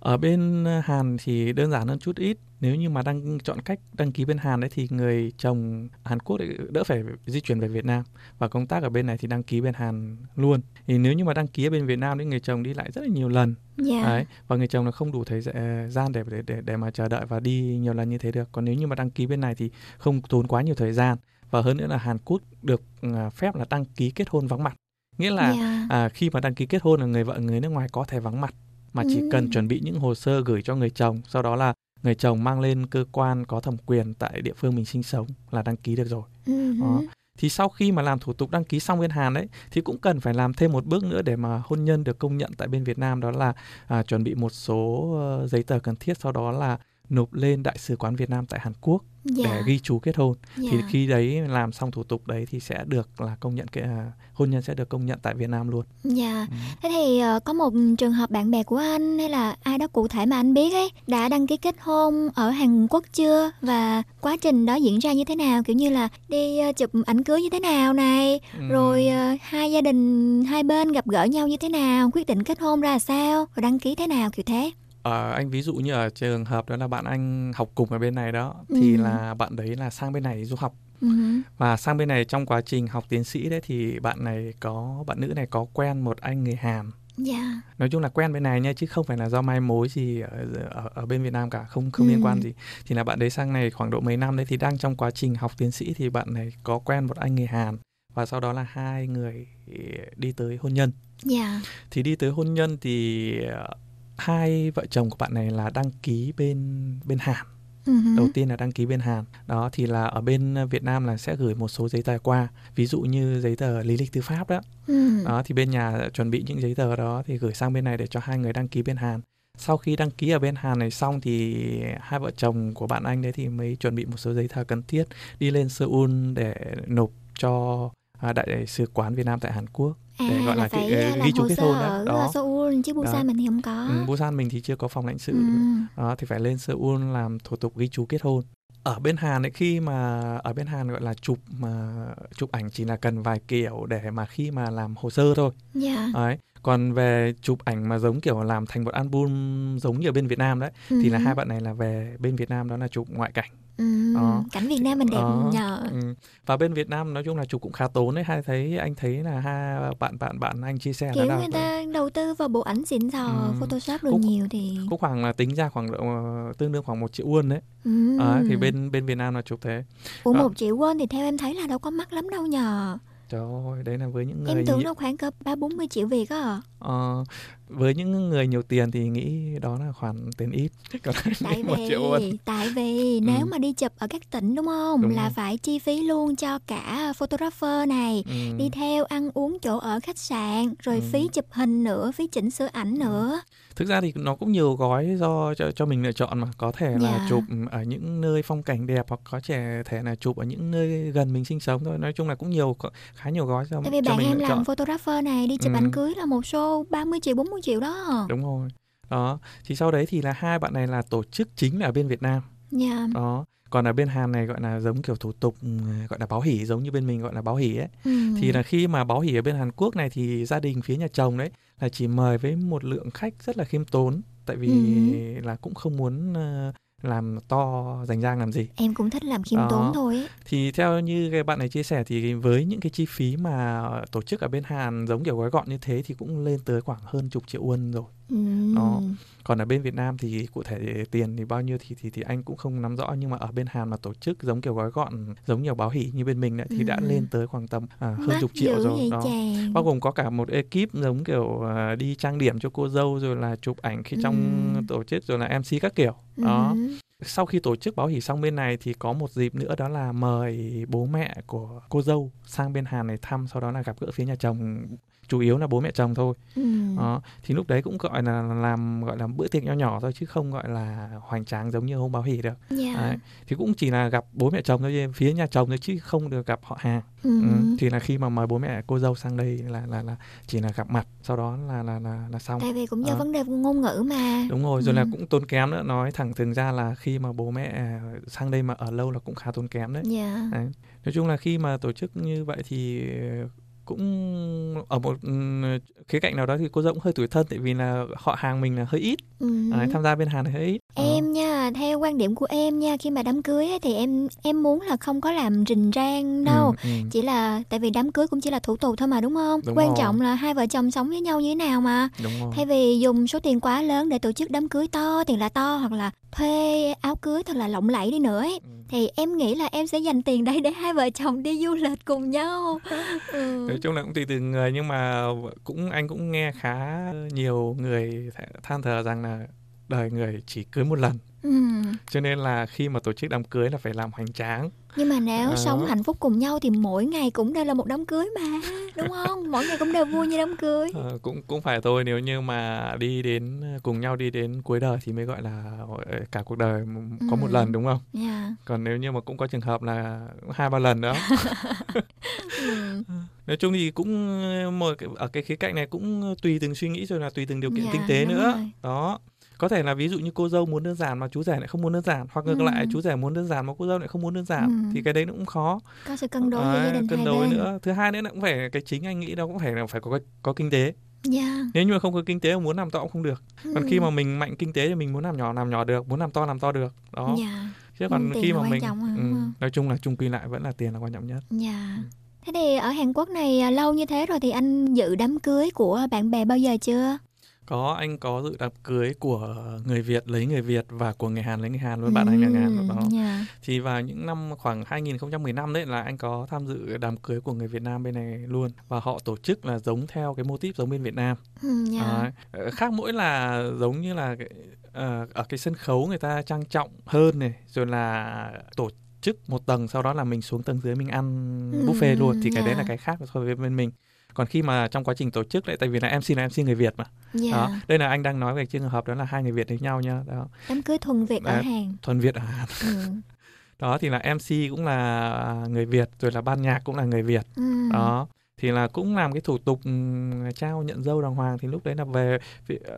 Ở bên Hàn thì đơn giản hơn chút ít nếu như mà đăng chọn cách đăng ký bên Hàn đấy thì người chồng Hàn Quốc đỡ phải di chuyển về Việt Nam và công tác ở bên này thì đăng ký bên Hàn luôn thì nếu như mà đăng ký ở bên Việt Nam thì người chồng đi lại rất là nhiều lần yeah. đấy và người chồng là không đủ thời gian để để để để mà chờ đợi và đi nhiều lần như thế được còn nếu như mà đăng ký bên này thì không tốn quá nhiều thời gian và hơn nữa là Hàn Quốc được à, phép là đăng ký kết hôn vắng mặt nghĩa là yeah. à, khi mà đăng ký kết hôn là người vợ người nước ngoài có thể vắng mặt mà chỉ ừ. cần chuẩn bị những hồ sơ gửi cho người chồng sau đó là người chồng mang lên cơ quan có thẩm quyền tại địa phương mình sinh sống là đăng ký được rồi. Uh-huh. Đó. Thì sau khi mà làm thủ tục đăng ký xong bên Hàn đấy thì cũng cần phải làm thêm một bước nữa để mà hôn nhân được công nhận tại bên Việt Nam đó là à, chuẩn bị một số uh, giấy tờ cần thiết sau đó là nộp lên đại sứ quán Việt Nam tại Hàn Quốc dạ. để ghi chú kết hôn dạ. thì khi đấy làm xong thủ tục đấy thì sẽ được là công nhận cái à, hôn nhân sẽ được công nhận tại Việt Nam luôn. Dạ. Ừ. Thế thì ờ, có một trường hợp bạn bè của anh hay là ai đó cụ thể mà anh biết ấy đã đăng ký kết hôn ở Hàn Quốc chưa và quá trình đó diễn ra như thế nào kiểu như là đi ờ, chụp ảnh cưới như thế nào này Ừ. rồi ờ, hai gia đình hai bên gặp gỡ nhau như thế nào quyết định kết hôn ra sao rồi đăng ký thế nào kiểu thế Ờ, anh ví dụ như ở trường hợp đó là bạn anh học cùng ở bên này đó thì Ừ. là bạn đấy là sang bên này du học. Ừ. và sang bên này trong quá trình học tiến sĩ đấy thì bạn này có bạn nữ này có quen một anh người Hàn. Dạ. Nói chung là quen bên này nha chứ không phải là do mai mối gì ở, ở, ở bên Việt Nam cả không không Ừ. liên quan gì. Thì là bạn đấy sang này khoảng độ mấy năm đấy thì đang trong quá trình học tiến sĩ thì bạn này có quen một anh người Hàn. Và sau đó là hai người đi tới hôn nhân. Dạ. Thì đi tới hôn nhân thì ờ, hai vợ chồng của bạn này là đăng ký bên bên Hàn. Ừ. đầu tiên là đăng ký bên Hàn. Đó thì là ở bên Việt Nam là sẽ gửi một số giấy tờ qua. Ví dụ như giấy tờ lý lịch tư pháp đó. Ừ. đó thì bên nhà chuẩn bị những giấy tờ đó thì gửi sang bên này để cho hai người đăng ký bên Hàn. Sau khi đăng ký ở bên Hàn này xong thì hai vợ chồng của bạn anh đấy thì mới chuẩn bị một số giấy tờ cần thiết đi lên Seoul để nộp cho à, đại sứ quán Việt Nam tại Hàn Quốc à, để gọi là phải cái, ờ, ghi chú kết hôn đó. ở Đó. Seoul chứ Busan Đó. mình thì không có Ừ, Busan mình thì chưa có phòng lãnh sự Ừ. đó thì phải lên Seoul làm thủ tục ghi chú kết hôn ở bên Hàn ấy khi mà ở bên Hàn gọi là chụp mà chụp ảnh chỉ là cần vài kiểu để mà khi mà làm hồ sơ thôi dạ đấy còn về chụp ảnh mà giống kiểu làm thành một album giống như ở bên Việt Nam đấy thì là Ừ. hai bạn này là về bên Việt Nam đó là chụp ngoại cảnh Ừ, Đó. cảnh Việt Nam mình đẹp Đó. nhờ ừ. và bên Việt Nam nói chung là chụp cũng khá tốn đấy hay thấy anh thấy là hai bạn bạn bạn anh chia sẻ kiểu là người ta đầu tư vào bộ ảnh xịn sò Ừ. photoshop rồi Cũng- nhiều thì cũng khoảng là tính ra khoảng ờ, tương đương khoảng một triệu won đấy ừ. Đấy, thì bên bên Việt Nam là chụp thế Ủa Đó. một triệu won thì theo em thấy là đâu có mắc lắm đâu nhờ trời ơi đấy là với những người em tưởng đâu khoảng cỡ ba bốn mươi triệu Việt á Ờ, với những người nhiều tiền thì nghĩ đó là khoản tiền ít <laughs> còn tại <laughs> một triệu won vì tại vì Ừ. nếu mà đi chụp ở các tỉnh đúng không Đúng là rồi. phải chi phí luôn cho cả photographer này ừ. đi theo ăn uống chỗ ở khách sạn rồi Ừ. phí chụp hình nữa phí chỉnh sửa ảnh nữa thực ra thì nó cũng nhiều gói do cho cho mình lựa chọn mà có thể là Dạ. chụp ở những nơi phong cảnh đẹp hoặc có thể là chụp ở những nơi gần mình sinh sống thôi nói chung là cũng nhiều khá nhiều gói cho, tại vì cho bạn mình em làm chọn photographer này đi chụp Ừ. ảnh cưới là một show 30 triệu 40 triệu đó. Đúng rồi. Đó thì sau đấy thì là hai bạn này là tổ chức chính là ở bên Việt Nam. Dạ. Đó còn ở bên Hàn này gọi là giống kiểu thủ tục gọi là báo hỉ giống như bên mình gọi là báo hỉ ấy. Ừ. thì là khi mà báo hỉ ở bên Hàn Quốc này thì gia đình phía nhà chồng đấy là chỉ mời với một lượng khách rất là khiêm tốn tại vì Ừ. là cũng không muốn ờ, làm to rành rang làm gì em cũng thích làm khiêm Đó. tốn thôi ấy. thì theo như cái bạn này chia sẻ thì với những cái chi phí mà tổ chức ở bên Hàn giống kiểu gói gọn như thế thì cũng lên tới khoảng hơn chục triệu won rồi ừ. Đó. còn ở bên Việt Nam thì cụ thể tiền thì bao nhiêu thì thì thì anh cũng không nắm rõ nhưng mà ở bên Hàn mà tổ chức giống kiểu gói gọn giống nhiều báo hỉ như bên mình đấy, thì đã Ừ. lên tới khoảng tầm à, hơn Mắc chục triệu rồi đó chàng. bao gồm có cả một ekip giống kiểu à, đi trang điểm cho cô dâu rồi là chụp ảnh khi trong Ừ. tổ chức rồi là MC các kiểu đó Ừ. sau khi tổ chức báo hỉ xong bên này thì có một dịp nữa đó là mời bố mẹ của cô dâu sang bên Hàn này thăm sau đó là gặp gỡ phía nhà chồng chủ yếu là bố mẹ chồng thôi Ừ. đó thì lúc đấy cũng gọi là làm gọi là bữa tiệc nho nhỏ thôi chứ không gọi là hoành tráng giống như hôm báo hỉ được Dạ. đấy. thì cũng chỉ là gặp bố mẹ chồng thôi phía nhà chồng thôi chứ không được gặp họ hàng Ừ. Ừ, thì là khi mà mời bố mẹ cô dâu sang đây là là là chỉ là gặp mặt sau đó là là là là xong Tại vì cũng do Ờ. vấn đề ngôn ngữ mà. đúng rồi rồi là Ừ. cũng tốn kém nữa nói thẳng thường ra là khi mà bố mẹ sang đây mà ở lâu là cũng khá tốn kém đấy Dạ. Đấy. nói chung là khi mà tổ chức như vậy thì cũng ở một ừ, khía cạnh nào đó thì cô dâu cũng hơi tủi thân tại vì là họ hàng mình là hơi ít Ừ. Đấy, tham gia bên Hàn thì hơi ít. Em nha, theo quan điểm của em nha, khi mà đám cưới ấy, thì em em muốn là không có làm rình rang đâu. Ừ, ừ. Chỉ là tại vì đám cưới cũng chỉ là thủ tục thôi mà đúng không? Đúng Quan rồi. trọng là hai vợ chồng sống với nhau như thế nào mà. đúng rồi Thay vì dùng số tiền quá lớn để tổ chức đám cưới to, tiền là to hoặc là thuê áo cưới thật là lộng lẫy đi nữa ấy. Ừ. Thì em nghĩ là em sẽ dành tiền đấy để hai vợ chồng đi du lịch cùng nhau. <laughs> Ừ. nói chung là cũng tùy từng người nhưng mà cũng anh cũng nghe khá nhiều người th- than thở rằng là đời người chỉ cưới một lần ừ. cho nên là khi mà tổ chức đám cưới là phải làm hoành tráng nhưng mà nếu Đó. sống hạnh phúc cùng nhau thì mỗi ngày cũng đều là một đám cưới mà đúng không mỗi ngày cũng đều vui như đám cưới Ờ, cũng cũng phải thôi nếu như mà đi đến cùng nhau đi đến cuối đời thì mới gọi là ờ, cả cuộc đời có một Ừ. lần đúng không yeah. còn nếu như mà cũng có trường hợp là hai ba lần nữa <laughs> ừ. <laughs> nói chung thì cũng một ở cái khía cạnh này cũng tùy từng suy nghĩ rồi là tùy từng điều kiện Dạ, kinh tế nữa rồi. đó có thể là ví dụ như cô dâu muốn đơn giản mà chú rể lại không muốn đơn giản hoặc ngược Ừ. lại chú rể muốn đơn giản mà cô dâu lại không muốn đơn giản Ừ. thì cái đấy nó cũng khó có sự cân đối với Đấy, gia đình cân đối bên nữa thứ hai nữa là cũng phải cái chính anh nghĩ đó cũng phải là phải có có kinh tế yeah. nếu như mà không có kinh tế mà muốn làm to cũng không được còn Ừ. khi mà mình mạnh kinh tế thì mình muốn làm nhỏ làm nhỏ được muốn làm to làm to được đó yeah. chứ còn khi mà mình trọng ừ, nói chung là chung quy lại vẫn là tiền là quan trọng nhất Dạ. Thế thì ở Hàn Quốc này à, lâu như thế rồi thì anh dự đám cưới của bạn bè bao giờ chưa? Có anh có dự đám cưới của người Việt lấy người Việt và của người Hàn lấy người Hàn luôn bạn anh là người Hàn đó Dạ. thì vào những năm khoảng 2015 đấy là anh có tham dự đám cưới của người Việt Nam bên này luôn và họ tổ chức là giống theo cái mô típ giống bên Việt Nam Ừ, dạ. Đấy. Ờ, khác mỗi là giống như là cái, ờ, ở cái sân khấu người ta trang trọng hơn này rồi là tổ chức một tầng sau đó là mình xuống tầng dưới mình ăn Ừ, buffet luôn thì cái đấy dạ. là cái khác so với bên mình còn khi mà trong quá trình tổ chức lại tại vì là MC là MC người Việt mà Dạ. đó đây là anh đang nói về trường hợp đó là hai người Việt với nhau nha đó Đám cưới thuần Việt ở. Hàn. thuần Việt ở Hàn Ừ. <laughs> đó thì là MC cũng là người Việt rồi là ban nhạc cũng là người Việt Ừ. đó thì là cũng làm cái thủ tục ừm, trao nhận dâu đàng hoàng thì lúc đấy là về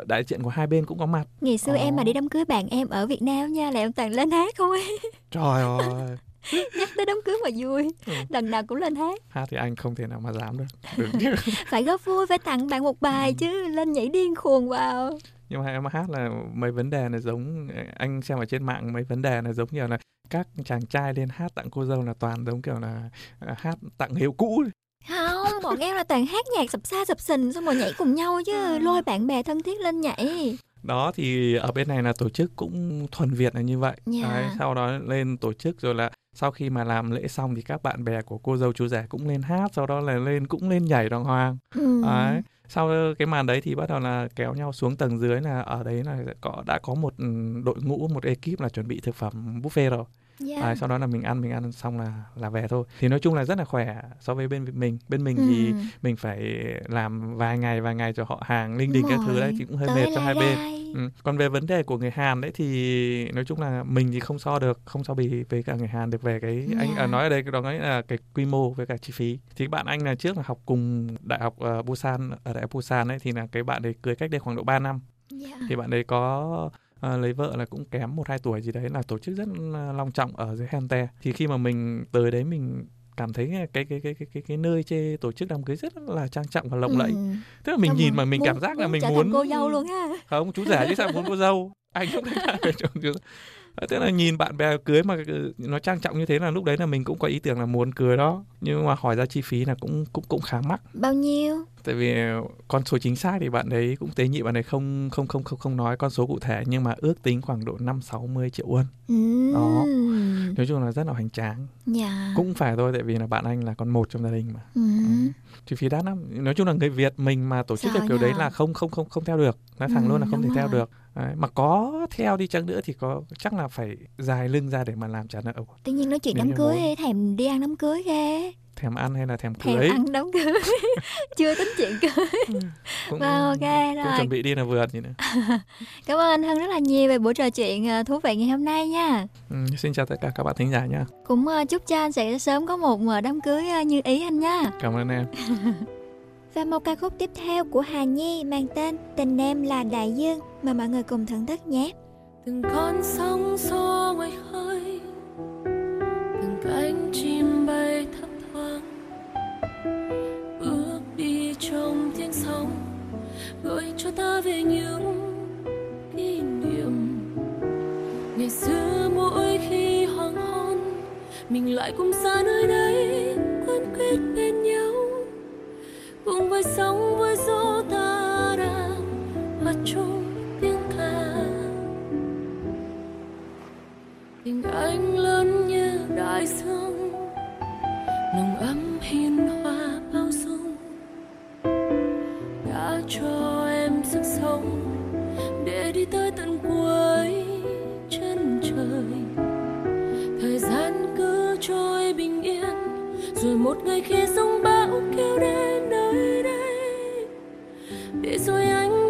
đại diện của hai bên cũng có mặt Ngày xưa Ồ. em mà đi đám cưới bạn em ở Việt Nam nha là em toàn lên hát không ấy. trời ơi <laughs> Nhắc tới đám cưới mà vui. Ừ. Lần nào cũng lên hát. hát thì anh không thể nào mà dám được <laughs> Phải góp vui, phải tặng bạn một bài Ừ. chứ. Lên nhảy điên cuồng vào. nhưng mà em hát là mấy vấn đề là giống anh xem ở trên mạng mấy vấn đề là giống như là các chàng trai lên hát tặng cô dâu là toàn giống kiểu là à, hát tặng hiệu cũ. Không, bọn em là toàn hát nhạc sập xa sập sình xong rồi nhảy cùng nhau chứ. Ừ. Lôi bạn bè thân thiết lên nhảy. đó thì ở bên này là tổ chức cũng thuần Việt là như vậy Dạ. Đấy, sau đó lên tổ chức rồi là sau khi mà làm lễ xong thì các bạn bè của cô dâu chú rể cũng lên hát sau đó là lên cũng lên nhảy đàng hoàng Ừ. Đấy. Sau cái màn đấy thì bắt đầu là kéo nhau xuống tầng dưới là ở đấy là có đã có một ừ, đội ngũ một ekip là chuẩn bị thực phẩm buffet rồi. Dạ. Đấy, sau đó là mình ăn mình ăn xong là là về thôi. Thì nói chung là rất là khỏe so với bên mình. Bên mình thì Ừ. mình phải làm vài ngày vài ngày cho họ hàng linh đình các thứ đấy thì cũng hơi Tới mệt cho hai lai bên. Ừ. Còn về vấn đề của người Hàn đấy thì nói chung là mình thì không so được, không so bì với cả người Hàn được về cái anh Dạ. à, nói ở đây đó là cái quy mô với cả chi phí. Thì bạn anh là trước là học cùng đại học ờ, Busan ở đại học Busan ấy thì là cái bạn đấy cưới cách đây khoảng độ 3 năm. Dạ. Thì bạn đấy có ờ, lấy vợ là cũng kém một hai tuổi gì đấy là tổ chức rất long trọng ở dưới Hante. Thì khi mà mình tới đấy mình cảm thấy cái cái cái cái cái, cái nơi chê tổ chức đám cưới rất là trang trọng và lộng lẫy. Ừ. Tức là mình Xong nhìn mà mình muốn- cảm giác là mình muốn cô dâu luôn ha. không chú rể chứ sao muốn cô dâu anh cũng là chồng chú tức là nhìn bạn bè cưới mà ừ, nó trang trọng như thế là lúc đấy là mình cũng có ý tưởng là muốn cưới đó nhưng mà hỏi ra chi phí là cũng cũng cũng khá mắc Bao nhiêu? tại vì con số chính xác thì bạn đấy cũng tế nhị bạn đấy không không không không không nói con số cụ thể nhưng mà ước tính khoảng độ năm sáu mươi triệu won Ừ. Đó. Nói chung là rất là hoành tráng Dạ. cũng phải thôi tại vì là bạn anh là con một trong gia đình mà Ừ. chi phí đắt lắm nói chung là người Việt mình mà tổ chức Sợ kiểu đấy là không không không không theo được nói thẳng Ừ, luôn là không thể đúng theo rồi. được đấy. mà có theo đi chăng nữa thì có chắc là phải dài lưng ra để mà làm trả nợ Tự nhiên nói chuyện Nếu đám cưới hay thèm đi ăn đám cưới ghê. Thèm ăn hay là thèm Thèm cưới ăn đám cưới. <laughs> Chưa tính chuyện cưới. <laughs> cũng, Vâng, ok, cũng rồi. chuẩn bị đi là vừa gì <laughs> nữa Cảm ơn anh Hân rất là nhiều về buổi trò chuyện ờ, thú vị ngày hôm nay nha. ừ, xin chào tất cả các bạn thính giả nha Cũng ờ, chúc cho anh sẽ sớm có một ờ, đám cưới như ý anh nha. cảm ơn em Và một ca khúc tiếp theo của Hà Nhi mang tên Tình em là đại dương mà mọi người cùng thưởng thức nhé. từng con sóng xô ngoài khơi từng cánh chim trong tiếng sóng gợi cho ta về những kỷ niệm. Ngày xưa mỗi khi hoàng hôn, mình lại cùng xa nơi đây quấn quyết bên nhau. Cùng với sóng với gió ta đang hòa chung tiếng ca. Tình anh lớn như đại dương, nồng ấm hiền hòa bao dung đã cho em sức sống để đi tới tận cuối chân trời. Thời gian cứ trôi bình yên, rồi một ngày khi sóng bão kéo đến nơi đây. Để rồi anh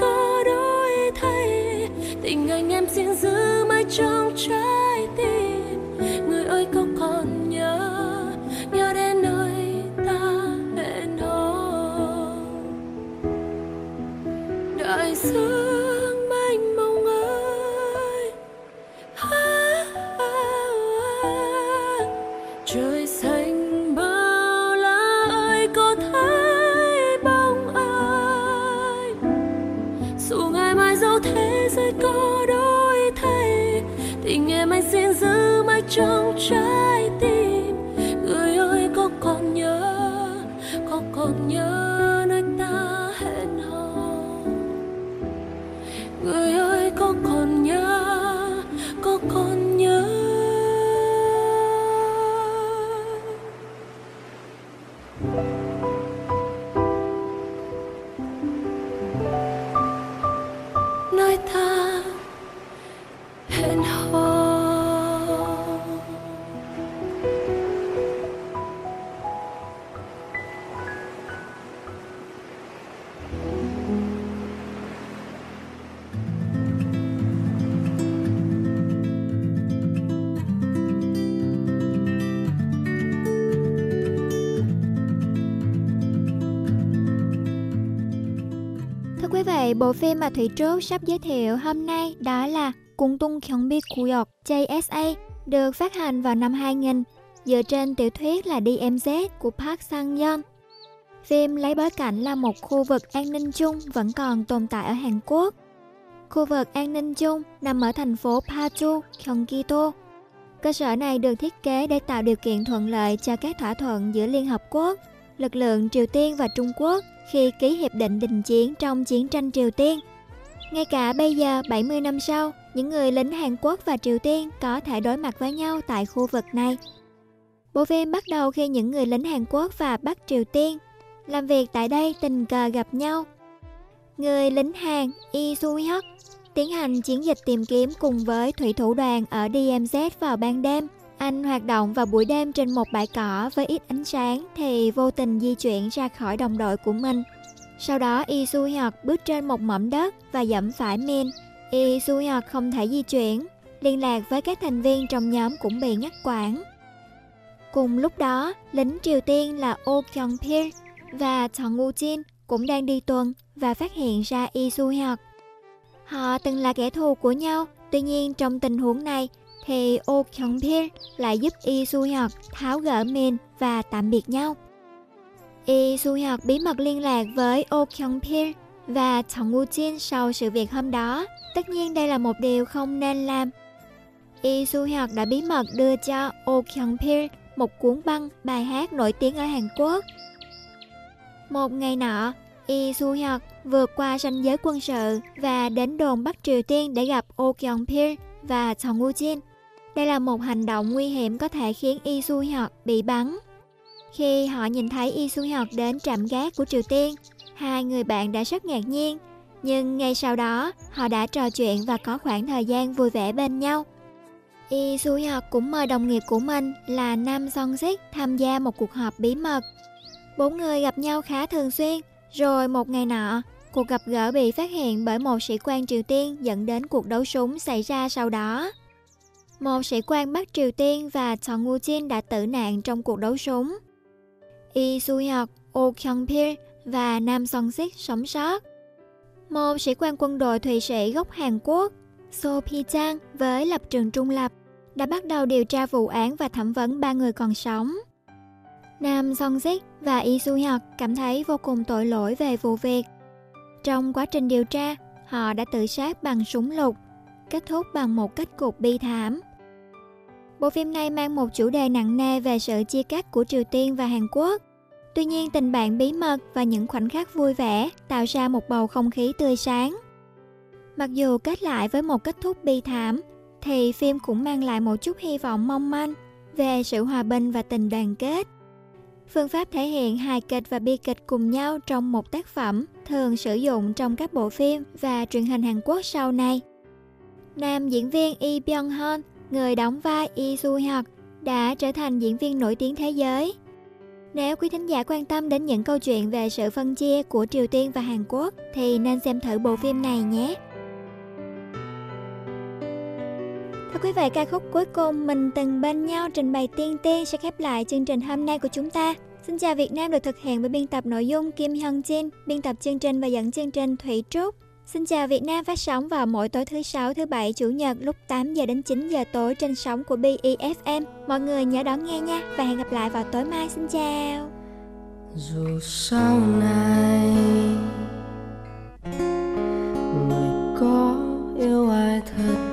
có đổi thay. Tình anh em xin giữ mãi trong trái bộ phim mà Thủy Trúc sắp giới thiệu hôm nay đó là Cung tung Kyung Bi Kuyok JSA được phát hành vào năm 2000 dựa trên tiểu thuyết là DMZ của Park Sang Yeon. Phim lấy bối cảnh là một khu vực an ninh chung vẫn còn tồn tại ở Hàn Quốc. Khu vực an ninh chung nằm ở thành phố Paju, Gyeonggi-do. Cơ sở này được thiết kế để tạo điều kiện thuận lợi cho các thỏa thuận giữa Liên Hợp Quốc, lực lượng Triều Tiên và Trung Quốc khi ký hiệp định đình chiến trong chiến tranh Triều Tiên. Ngay cả bây giờ, 70 năm sau, những người lính Hàn Quốc và Triều Tiên có thể đối mặt với nhau tại khu vực này. Bộ phim bắt đầu khi những người lính Hàn Quốc và Bắc Triều Tiên làm việc tại đây tình cờ gặp nhau. Người lính Hàn Yi Soo-hyuk tiến hành chiến dịch tìm kiếm cùng với thủy thủ đoàn ở DMZ vào ban đêm. Anh hoạt động vào buổi đêm trên một bãi cỏ với ít ánh sáng thì vô tình di chuyển ra khỏi đồng đội của mình. Sau đó Y Su Hyuk bước trên một mỏm đất và dẫm phải Min. Y Su Hyuk không thể di chuyển, liên lạc với các thành viên trong nhóm cũng bị ngắt quãng. Cùng lúc đó, lính Triều Tiên là Oh Kyung Pil và Chong Woo Jin cũng đang đi tuần và phát hiện ra Y Su Hyuk. Họ từng là kẻ thù của nhau, tuy nhiên trong tình huống này thì Oh Kyung Pil lại giúp Lee Su Hyuk tháo gỡ Min và tạm biệt nhau. Lee Su Hyuk bí mật liên lạc với Oh Kyung Pil và Chong Woo Jin sau sự việc hôm đó. Tất nhiên đây là một điều không nên làm. Lee Su Hyuk đã bí mật đưa cho Oh Kyung Pil một cuốn băng bài hát nổi tiếng ở Hàn Quốc. Một ngày nọ, Lee Su Hyuk vượt qua ranh giới quân sự và đến đồn Bắc Triều Tiên để gặp Oh Kyung Pil và Chong Woo Jin. Đây là một hành động nguy hiểm có thể khiến Yi Su Hyuk bị bắn. Khi họ nhìn thấy Yi Su Hyuk đến trạm gác của Triều Tiên, hai người bạn đã rất ngạc nhiên. Nhưng ngay sau đó, họ đã trò chuyện và có khoảng thời gian vui vẻ bên nhau. Yi Su Hyuk cũng mời đồng nghiệp của mình là Nam Song Sik tham gia một cuộc họp bí mật. Bốn người gặp nhau khá thường xuyên, rồi một ngày nọ, cuộc gặp gỡ bị phát hiện bởi một sĩ quan Triều Tiên dẫn đến cuộc đấu súng xảy ra sau đó. Một sĩ quan Bắc Triều Tiên và Chong Woo Jin đã tử nạn trong cuộc đấu súng. Lee Su Hyuk, Oh Kyung Pil và Nam Song Sik sống sót. Một sĩ quan quân đội Thụy Sĩ gốc Hàn Quốc, So Pi Chang với lập trường trung lập đã bắt đầu điều tra vụ án và thẩm vấn ba người còn sống. Nam Song Sik và Lee Su Hyuk cảm thấy vô cùng tội lỗi về vụ việc. Trong quá trình điều tra, họ đã tự sát bằng súng lục, kết thúc bằng một kết cục bi thảm. Bộ phim này mang một chủ đề nặng nề về sự chia cắt của Triều Tiên và Hàn Quốc. Tuy nhiên tình bạn bí mật và những khoảnh khắc vui vẻ tạo ra một bầu không khí tươi sáng. Mặc dù kết lại với một kết thúc bi thảm, thì phim cũng mang lại một chút hy vọng mong manh về sự hòa bình và tình đoàn kết. Phương pháp thể hiện hài kịch và bi kịch cùng nhau trong một tác phẩm thường sử dụng trong các bộ phim và truyền hình Hàn Quốc sau này. Nam diễn viên Lee Byung Hun, người đóng vai Lee Soo Hyuk, đã trở thành diễn viên nổi tiếng thế giới. Nếu quý thính giả quan tâm đến những câu chuyện về sự phân chia của Triều Tiên và Hàn Quốc thì nên xem thử bộ phim này nhé. Thưa quý vị, ca khúc cuối cùng Mình từng bên nhau trình bày tiên tiên sẽ khép lại chương trình hôm nay của chúng ta. Xin chào Việt Nam được thực hiện bởi biên tập nội dung Kim Hyun Jin, biên tập chương trình và dẫn chương trình Thủy Trúc. Xin chào Việt Nam phát sóng vào mỗi tối thứ sáu, thứ bảy, chủ nhật lúc 8 giờ đến 9 giờ tối trên sóng của BEFM. Mọi người nhớ đón nghe nha và hẹn gặp lại vào tối mai. Xin chào. Dù sau này người có yêu ai thật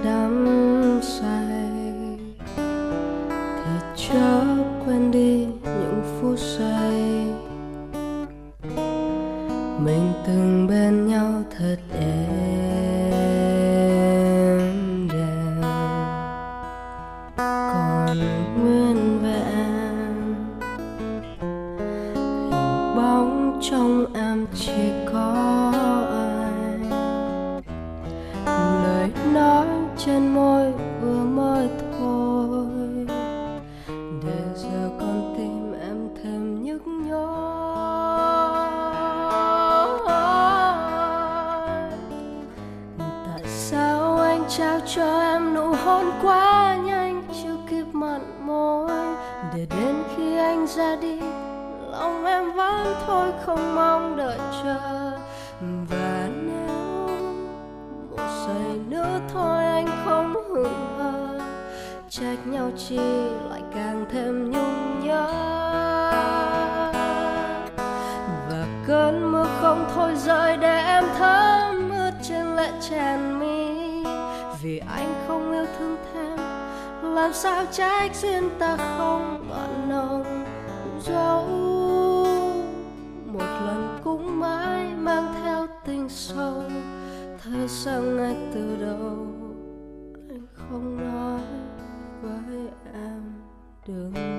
em